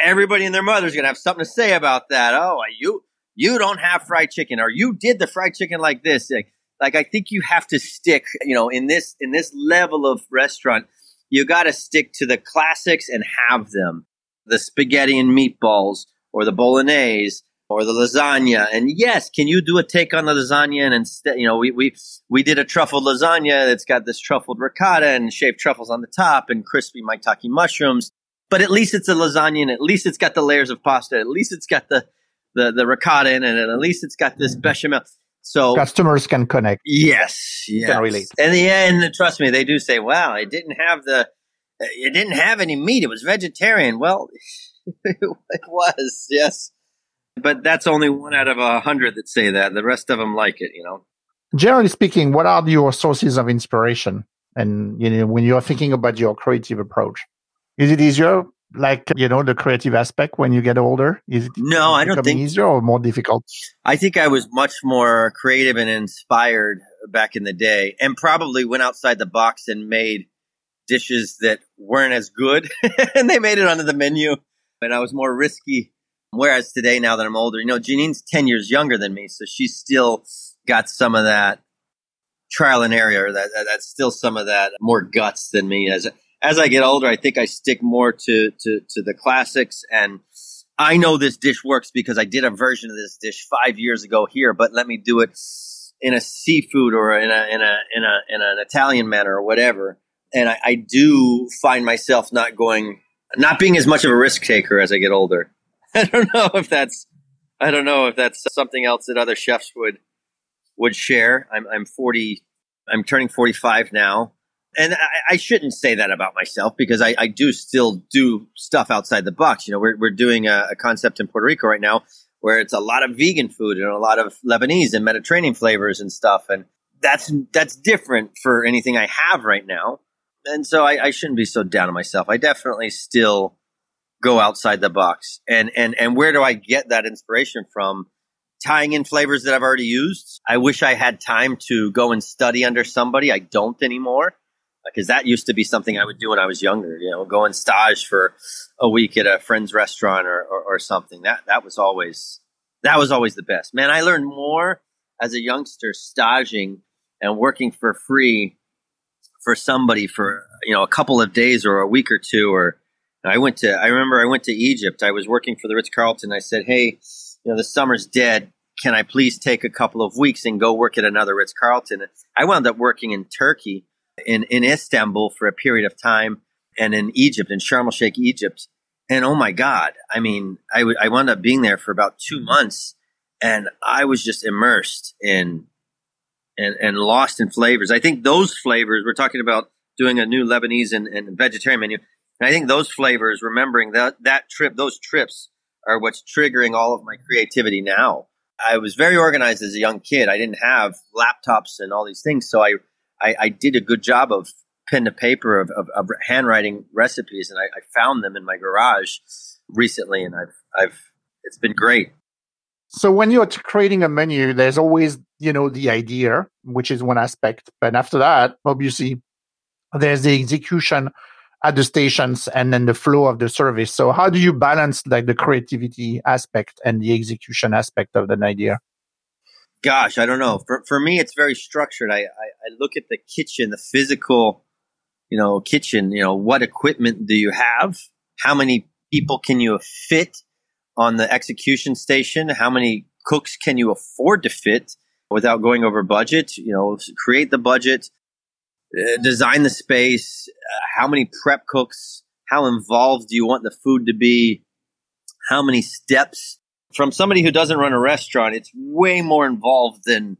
Speaker 1: everybody and their mother's gonna have something to say about that. Oh, you you don't have fried chicken, or you did the fried chicken like this. Like, like I think you have to stick, you know, in this in this level of restaurant, you got to stick to the classics and have them. The spaghetti and meatballs, or the bolognese, or the lasagna. And yes, can you do a take on the lasagna? And instead, you know, we we we did a truffled lasagna that's got this truffled ricotta and shaved truffles on the top and crispy maitake mushrooms. But at least it's a lasagna, and at least it's got the layers of pasta. At least it's got the the, the ricotta in it, and at least it's got this bechamel. So
Speaker 3: customers can connect.
Speaker 1: Yes, yes.
Speaker 3: Can relate.
Speaker 1: In the end, trust me, they do say, "Wow, it didn't have the, it didn't have any meat. It was vegetarian." Well, it was, yes. But that's only one out of a hundred that say that. The rest of them like it, you know.
Speaker 3: Generally speaking, what are your sources of inspiration? And you know, when you're thinking about your creative approach, is it easier, like you know, the creative aspect when you get older? Is it
Speaker 1: no, I don't think
Speaker 3: easier or more difficult.
Speaker 1: I think I was much more creative and inspired back in the day, and probably went outside the box and made dishes that weren't as good, and they made it onto the menu. And I was more risky Whereas today, now that I'm older, you know, Janine's 10 years younger than me. So she's still got some of that trial and error, that, that, that's still some of that more guts than me. As, as I get older, I think I stick more to, to, to the classics. And I know this dish works because I did a version of this dish five years ago here, but let me do it in a seafood or in a, in a, in a, in an Italian manner or whatever. And I, I do find myself not going, not being as much of a risk taker as I get older. I don't know if that's I don't know if that's something else that other chefs would would share. I'm I'm 40. I'm turning 45 now, and I, I shouldn't say that about myself because I, I, do still do stuff outside the box. You know, we're we're doing a, a, concept in Puerto Rico right now where it's a lot of vegan food and a lot of Lebanese and Mediterranean flavors and stuff, and that's that's different for anything I have right now. And so I, I shouldn't be so down on myself. I definitely still go outside the box. And and and where do I get that inspiration from? Tying in flavors that I've already used. I wish I had time to go and study under somebody. I don't anymore because that used to be something I would do when I was younger. You know, go and stage for a week at a friend's restaurant or, or, or something. That that was always that was always the best. Man, I learned more as a youngster staging and working for free for somebody for you know a couple of days or a week or two or I went to, I remember I went to Egypt. I was working for the Ritz Carlton. I said, Hey, you know, the summer's dead. Can I please take a couple of weeks and go work at another Ritz Carlton? I wound up working in Turkey, in, in Istanbul for a period of time, and in Egypt, in Sharm el Sheikh, Egypt. And oh my God, I mean, I, w- I wound up being there for about two months, and I was just immersed in and, and lost in flavors. I think those flavors, we're talking about doing a new Lebanese and, and vegetarian menu. And I think those flavors, remembering that that trip, those trips are what's triggering all of my creativity now. I was very organized as a young kid. I didn't have laptops and all these things, so I I, I did a good job of pen to paper of, of, of handwriting recipes, and I, I, found them in my garage recently, and I've I've it's been great.
Speaker 3: So when you're creating a menu, there's always you know the idea, which is one aspect, but after that, obviously, there's the execution at the stations and then the flow of the service. So how do you balance like the creativity aspect and the execution aspect of an idea?
Speaker 1: Gosh, I don't know. For for me, it's very structured. I, I, I look at the kitchen, the physical, you know, kitchen. You know, what equipment do you have? How many people can you fit on the execution station? How many cooks can you afford to fit without going over budget? You know, create the budget design the space, uh, how many prep cooks, how involved do you want the food to be, how many steps. From somebody who doesn't run a restaurant, it's way more involved than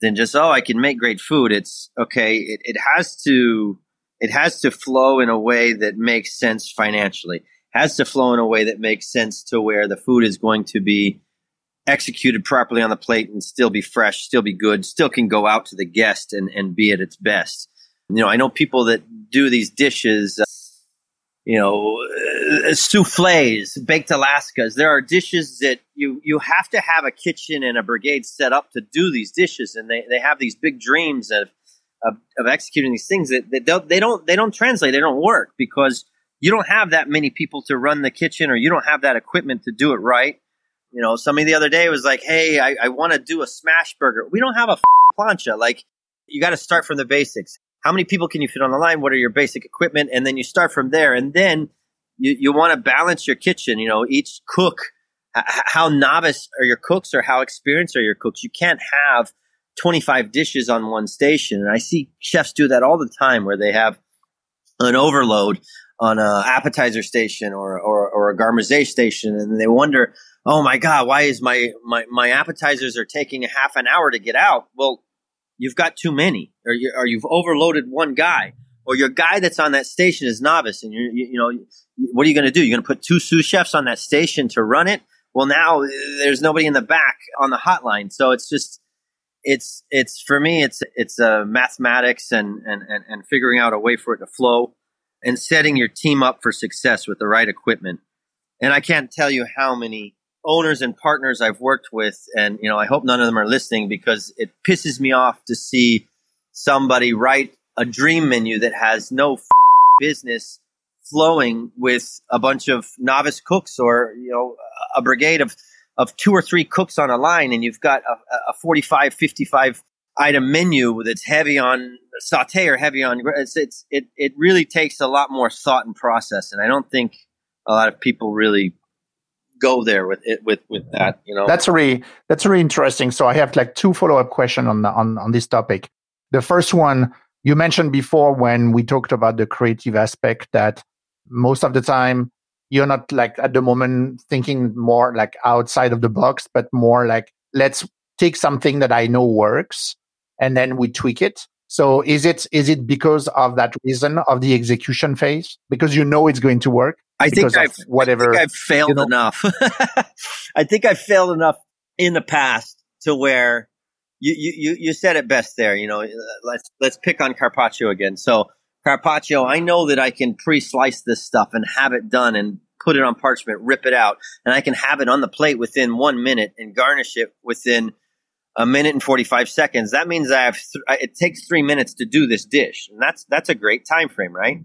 Speaker 1: than just oh I can make great food. It's okay. It, it has to it has to flow in a way that makes sense financially. Has to flow in a way that makes sense to where the food is going to be executed properly on the plate and still be fresh, still be good, still can go out to the guest and, and be at its best. You know, I know people that do these dishes, uh, you know, uh, souffles, baked Alaskas. There are dishes that you, you have to have a kitchen and a brigade set up to do these dishes. And they, they have these big dreams of, of, of executing these things that, that they don't, they don't translate. They don't work because you don't have that many people to run the kitchen or you don't have that equipment to do it right you know, somebody the other day was like, "Hey, I, I want to do a smash burger." We don't have a plancha. Like, you got to start from the basics. How many people can you fit on the line? What are your basic equipment? And then you start from there. And then you, you want to balance your kitchen. You know, each cook, h- how novice are your cooks or how experienced are your cooks? You can't have 25 dishes on one station. And I see chefs do that all the time where they have an overload on a appetizer station or, or, or a garde station. And they wonder, oh my god why is my my my appetizers are taking a half an hour to get out well you've got too many or, you, or you've overloaded one guy or your guy that's on that station is novice and you you know what are you going to do? You're going to put two sous chefs on that station to run it? Well now there's nobody in the back on the hotline so it's just it's it's for me it's it's uh, mathematics and, and and and figuring out a way for it to flow and setting your team up for success with the right equipment. And i can't tell you how many owners and partners I've worked with, and you know, I hope none of them are listening because it pisses me off to see somebody write a dream menu that has no f- business flowing with a bunch of novice cooks or you know a brigade of of two or three cooks on a line and you've got a, a 45 55 item menu that's heavy on saute or heavy on it's, it's it it really takes a lot more thought and process and i don't think a lot of people really go there with it with with that you know?
Speaker 3: That's really that's really interesting. So i have like two follow-up questions on on on this topic. The first one you mentioned before when we talked about the creative aspect that most of the time you're not like at the moment thinking more like outside of the box but more like let's take something that i know works and then we tweak it so is it is it because of that reason of the execution phase because you know it's going to work
Speaker 1: I think I've whatever. I think I've failed you know? enough. I think I've failed enough in the past to where you, you you said it best there. You know, let's let's pick on Carpaccio again. So Carpaccio, I know that I can pre-slice this stuff and have it done and put it on parchment, rip it out, and I can have it on the plate within one minute and garnish it within a minute and 45 seconds. That means I have th- it takes three minutes to do this dish, and that's that's a great time frame, right?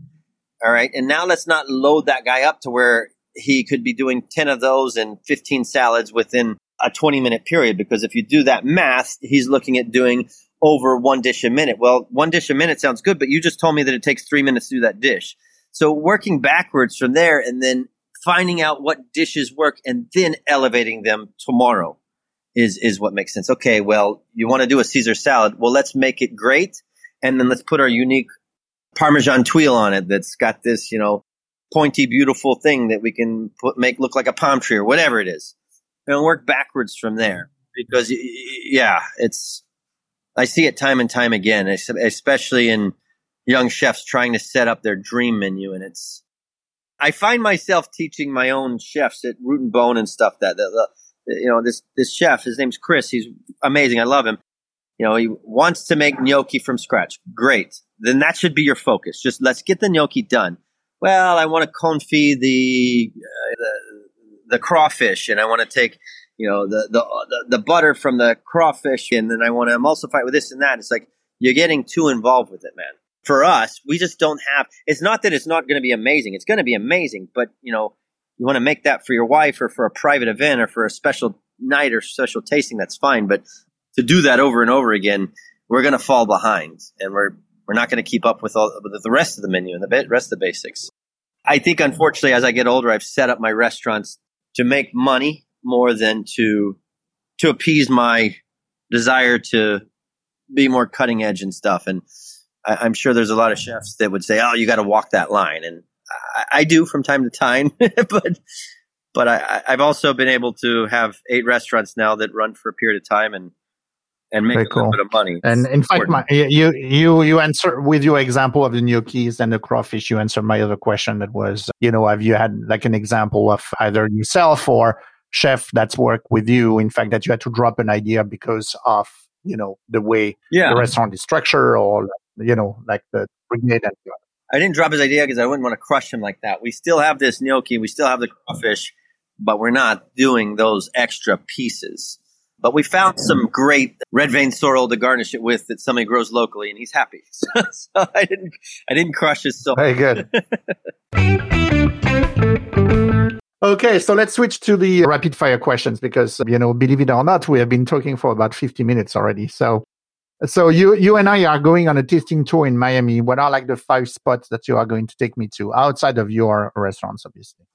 Speaker 1: All right. And now let's not load that guy up to where he could be doing 10 of those and 15 salads within a 20 minute period. Because if you do that math, he's looking at doing over one dish a minute. Well, one dish a minute sounds good, but you just told me that it takes three minutes to do that dish. So working backwards from there and then finding out what dishes work and then elevating them tomorrow is, is what makes sense. Okay. Well, you want to do a Caesar salad. Well, let's make it great. And then let's put our unique Parmesan tuile on it that's got this, you know, pointy, beautiful thing that we can put, make look like a palm tree or whatever it is. And work backwards from there because, yeah, it's, I see it time and time again, especially in young chefs trying to set up their dream menu. And it's, I find myself teaching my own chefs at Root and Bone and stuff that, that, you know, this, this chef, his name's Chris. He's amazing. I love him. You know, he wants to make gnocchi from scratch. Great. Then that should be your focus. Just let's get the gnocchi done. Well, I want to confit the, uh, the, the crawfish and I want to take, you know, the, the, the, butter from the crawfish and then I want to emulsify it with this and that. It's like you're getting too involved with it, man. For us, we just don't have, it's not that it's not going to be amazing. It's going to be amazing, but you know, you want to make that for your wife or for a private event or for a special night or special tasting, that's fine. But to do that over and over again, we're going to fall behind and we're, we're not going to keep up with all with the rest of the menu and the rest of the basics. I think, unfortunately, as I get older, I've set up my restaurants to make money more than to, to appease my desire to be more cutting edge and stuff. And I, am sure there's a lot of chefs that would say, "Oh, you got to walk that line," and I, I, do from time to time. but but I, have also been able to have eight restaurants now that run for a period of time and and make Very a cool. little bit of money.
Speaker 3: And in fact, my, you you you answer with your example of the gnocchis and the crawfish. You answered my other question that was, you know, have you had like an example of either yourself or chef that's worked with you? In fact, that you had to drop an idea because of you know the way yeah. the restaurant is structured, or you know, like the brigade and.
Speaker 1: I didn't drop his idea because I wouldn't want to crush him like that. We still have this gnocchi, we still have the crawfish, but we're not doing those extra pieces. But we found some great red vein sorrel to garnish it with that somebody grows locally, and he's happy. so, so I didn't, I didn't crush his soul.
Speaker 3: Very good. okay, so let's switch to the uh, rapid fire questions because you know, believe it or not, we have been talking for about fifty minutes already. So, so you you and I are going on a tasting tour in Miami. What are like the five spots that you are going to take me to outside of your restaurants, obviously?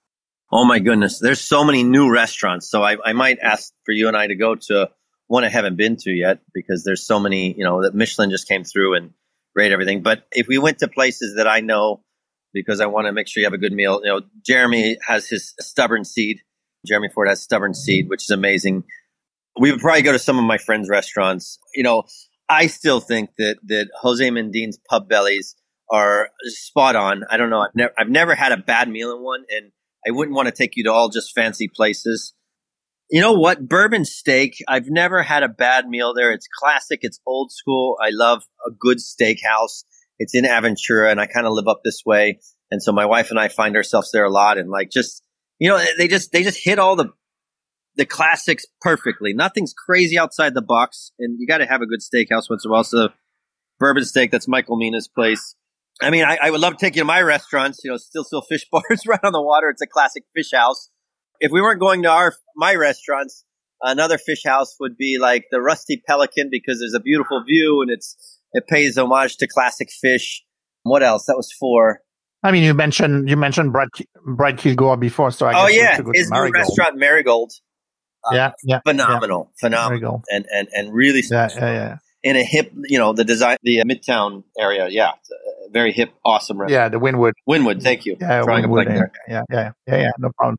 Speaker 1: Oh my goodness, there's so many new restaurants. So I, I might ask for you and I to go to one I haven't been to yet because there's so many. You know, that Michelin just came through and rate everything. But if we went to places that I know, because I want to make sure you have a good meal. You know, Jeremy has his stubborn seed. Jeremy Ford has stubborn seed, which is amazing. We would probably go to some of my friends' restaurants. You know, I still think that that Jose Mendin's pub bellies are spot on. I don't know. I've never I've never had a bad meal in one, and I wouldn't want to take you to all just fancy places. You know what? Bourbon steak. I've never had a bad meal there. It's classic. It's old school. I love a good steakhouse. It's in Aventura and I kind of live up this way. And so my wife and I find ourselves there a lot and like just, you know, they just, they just hit all the, the classics perfectly. Nothing's crazy outside the box. And you got to have a good steakhouse once in a while. So bourbon steak, that's Michael Mina's place. I mean, I, I, would love to take you to my restaurants. You know, Stiltsville fish bars right on the water. It's a classic fish house. If we weren't going to our my restaurants, another fish house would be like the Rusty Pelican because there's a beautiful view and it's it pays homage to classic fish. What else? That was four.
Speaker 3: I mean, you mentioned you mentioned Brad Brad Kilgore before, so I
Speaker 1: oh yeah, his new restaurant Marigold.
Speaker 3: Uh, yeah, yeah,
Speaker 1: phenomenal, yeah. phenomenal, and and and really
Speaker 3: yeah, yeah, yeah.
Speaker 1: in a hip, you know, the design, the uh, Midtown area. Yeah, very hip, awesome restaurant.
Speaker 3: Yeah, the Wynwood,
Speaker 1: Wynwood, thank you.
Speaker 3: Yeah, Wynwood, yeah, yeah, yeah, yeah, yeah, no problem.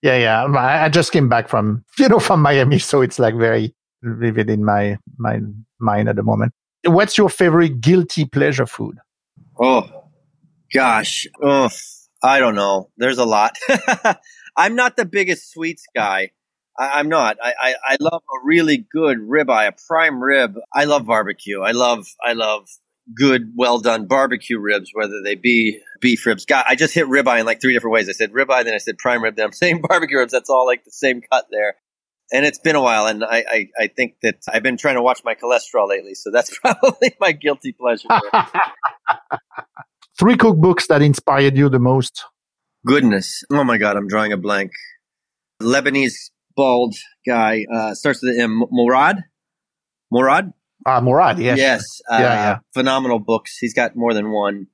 Speaker 3: Yeah, yeah. I, I just came back from you know from Miami, so it's like very vivid in my my mind at the moment. What's your favorite guilty pleasure food?
Speaker 1: Oh, gosh, oh, I don't know. There's a lot. I'm not the biggest sweets guy. I, am not. I, I, I, love a really good ribeye, a prime rib. I love barbecue. I love I love good, well done barbecue ribs, whether they be beef ribs. God, I just hit ribeye in like three different ways. I said ribeye, then I said prime rib, then I'm saying barbecue ribs. That's all like the same cut there. And it's been a while, and I, I, I think that I've been trying to watch my cholesterol lately, so that's probably my guilty pleasure.
Speaker 3: Three cookbooks that inspired you the most.
Speaker 1: Goodness, oh my God, I'm drawing a blank. Lebanese bald guy uh, starts with M. Morad. Morad.
Speaker 3: Ah, uh, Murad, yes.
Speaker 1: Yes. Uh, yeah, yeah. Phenomenal books. He's got more than one.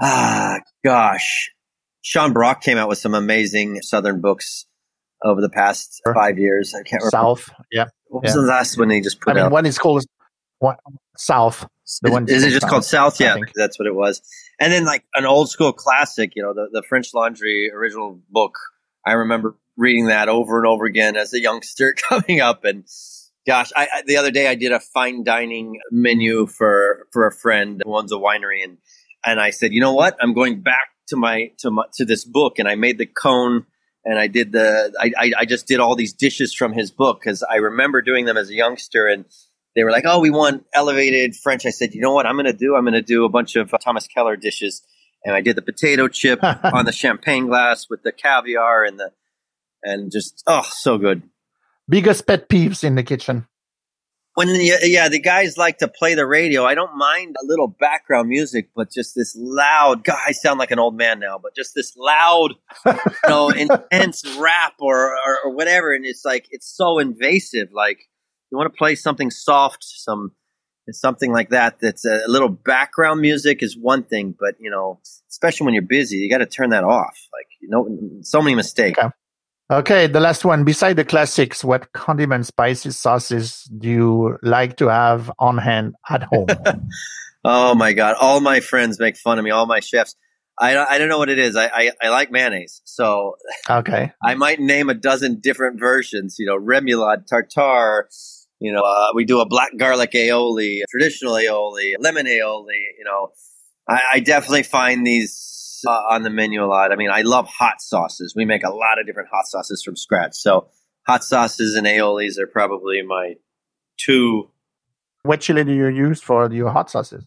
Speaker 1: Ah, gosh. Sean Brock came out with some amazing Southern books over the past sure. five years. I can't remember.
Speaker 3: South, yeah.
Speaker 1: What was yeah. the last one he just put out?
Speaker 3: I mean,
Speaker 1: out?
Speaker 3: one is called what, South.
Speaker 1: The one is, is it just South, called South? Yeah, that's what it was. And then like an old school classic, you know, the, the French Laundry original book. I remember reading that over and over again as a youngster coming up and Gosh, I, I, the other day I did a fine dining menu for for a friend who owns a winery, and and I said, you know what, I'm going back to my to my to this book, and I made the cone, and I did the I I, I just did all these dishes from his book because I remember doing them as a youngster, and they were like, oh, we want elevated French. I said, you know what, I'm going to do, I'm going to do a bunch of uh, Thomas Keller dishes, and I did the potato chip on the champagne glass with the caviar and the and just oh, so good
Speaker 3: biggest pet peeves in the kitchen?
Speaker 1: When yeah, the guys like to play the radio. I don't mind a little background music, but just this loud. God, I sound like an old man now, but just this loud, you know, intense rap or, or, or whatever, and it's like it's so invasive. Like you want to play something soft, some something like that. That's a little background music is one thing, but you know, especially when you're busy, you got to turn that off. Like you know, so many mistakes. Okay.
Speaker 3: Okay, the last one. Beside the classics, what condiments, spices, sauces do you like to have on hand at home?
Speaker 1: oh my god! All my friends make fun of me. All my chefs. I I don't know what it is. I I, I like mayonnaise, so
Speaker 3: okay.
Speaker 1: I might name a dozen different versions. You know, remoulade, tartare. You know, uh, we do a black garlic aioli, traditional aioli, lemon aioli. You know, I, I definitely find these uh, on the menu a lot. I mean, I love hot sauces. We make a lot of different hot sauces from scratch. So hot sauces and aiolis are probably my two.
Speaker 3: What chili do you use for your hot sauces?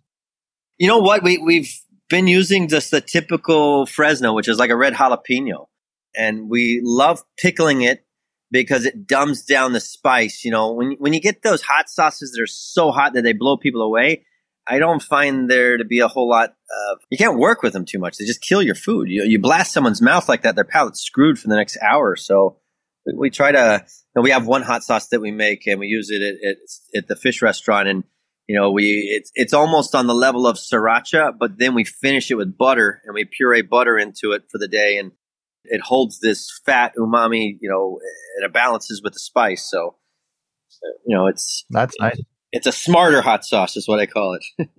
Speaker 1: You know what? We, we've been using just the typical Fresno, which is like a red jalapeno. And we love pickling it because it dumbs down the spice. You know, when, when you get those hot sauces that are so hot that they blow people away, I don't find there to be a whole lot of. You can't work with them too much. They just kill your food. You, you blast someone's mouth like that, their palate's screwed for the next hour. So we, we try to. You know, we have one hot sauce that we make, and we use it at, at, at the fish restaurant, and you know, we it's it's almost on the level of sriracha, but then we finish it with butter, and we puree butter into it for the day, and it holds this fat umami, you know, and it balances with the spice. So, you know, it's
Speaker 3: that's nice.
Speaker 1: It's a smarter hot sauce, is what I call it.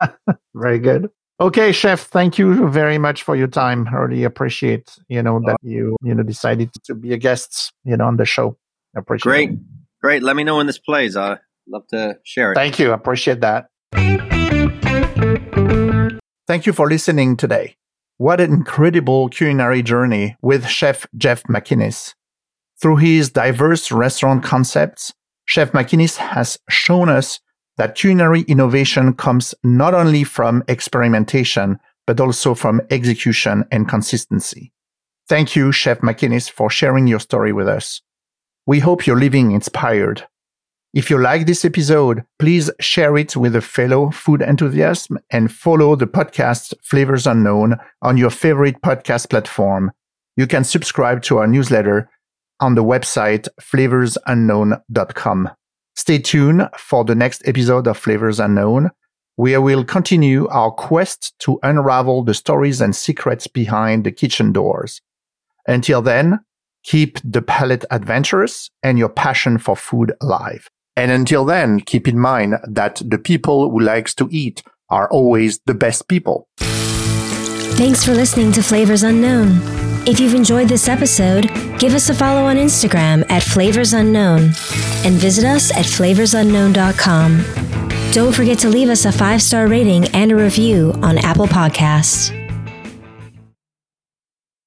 Speaker 3: very good. Okay, chef, thank you very much for your time. I really appreciate, you know, that you, you know, decided to be a guest, you know, on the show. I appreciate
Speaker 1: Great.
Speaker 3: It.
Speaker 1: Great. Let me know when this plays. I'd love to share it.
Speaker 3: Thank you. I appreciate that. Thank you for listening today. What an incredible culinary journey with Chef Jeff McInnis. Through his diverse restaurant concepts, Chef McInnis has shown us that culinary innovation comes not only from experimentation, but also from execution and consistency. Thank you, Chef McInnis, for sharing your story with us. We hope you're living inspired. If you like this episode, please share it with a fellow food enthusiast and follow the podcast Flavors Unknown on your favorite podcast platform. You can subscribe to our newsletter on the website flavorsunknown.com. Stay tuned for the next episode of Flavors Unknown, where we'll continue our quest to unravel the stories and secrets behind the kitchen doors. Until then, keep the palate adventurous and your passion for food alive. And until then, keep in mind that the people who likes to eat are always the best people.
Speaker 2: Thanks for listening to Flavors Unknown. If you've enjoyed this episode, give us a follow on Instagram at Flavors Unknown and visit us at flavorsunknown.com. Don't forget to leave us a five star rating and a review on Apple Podcasts.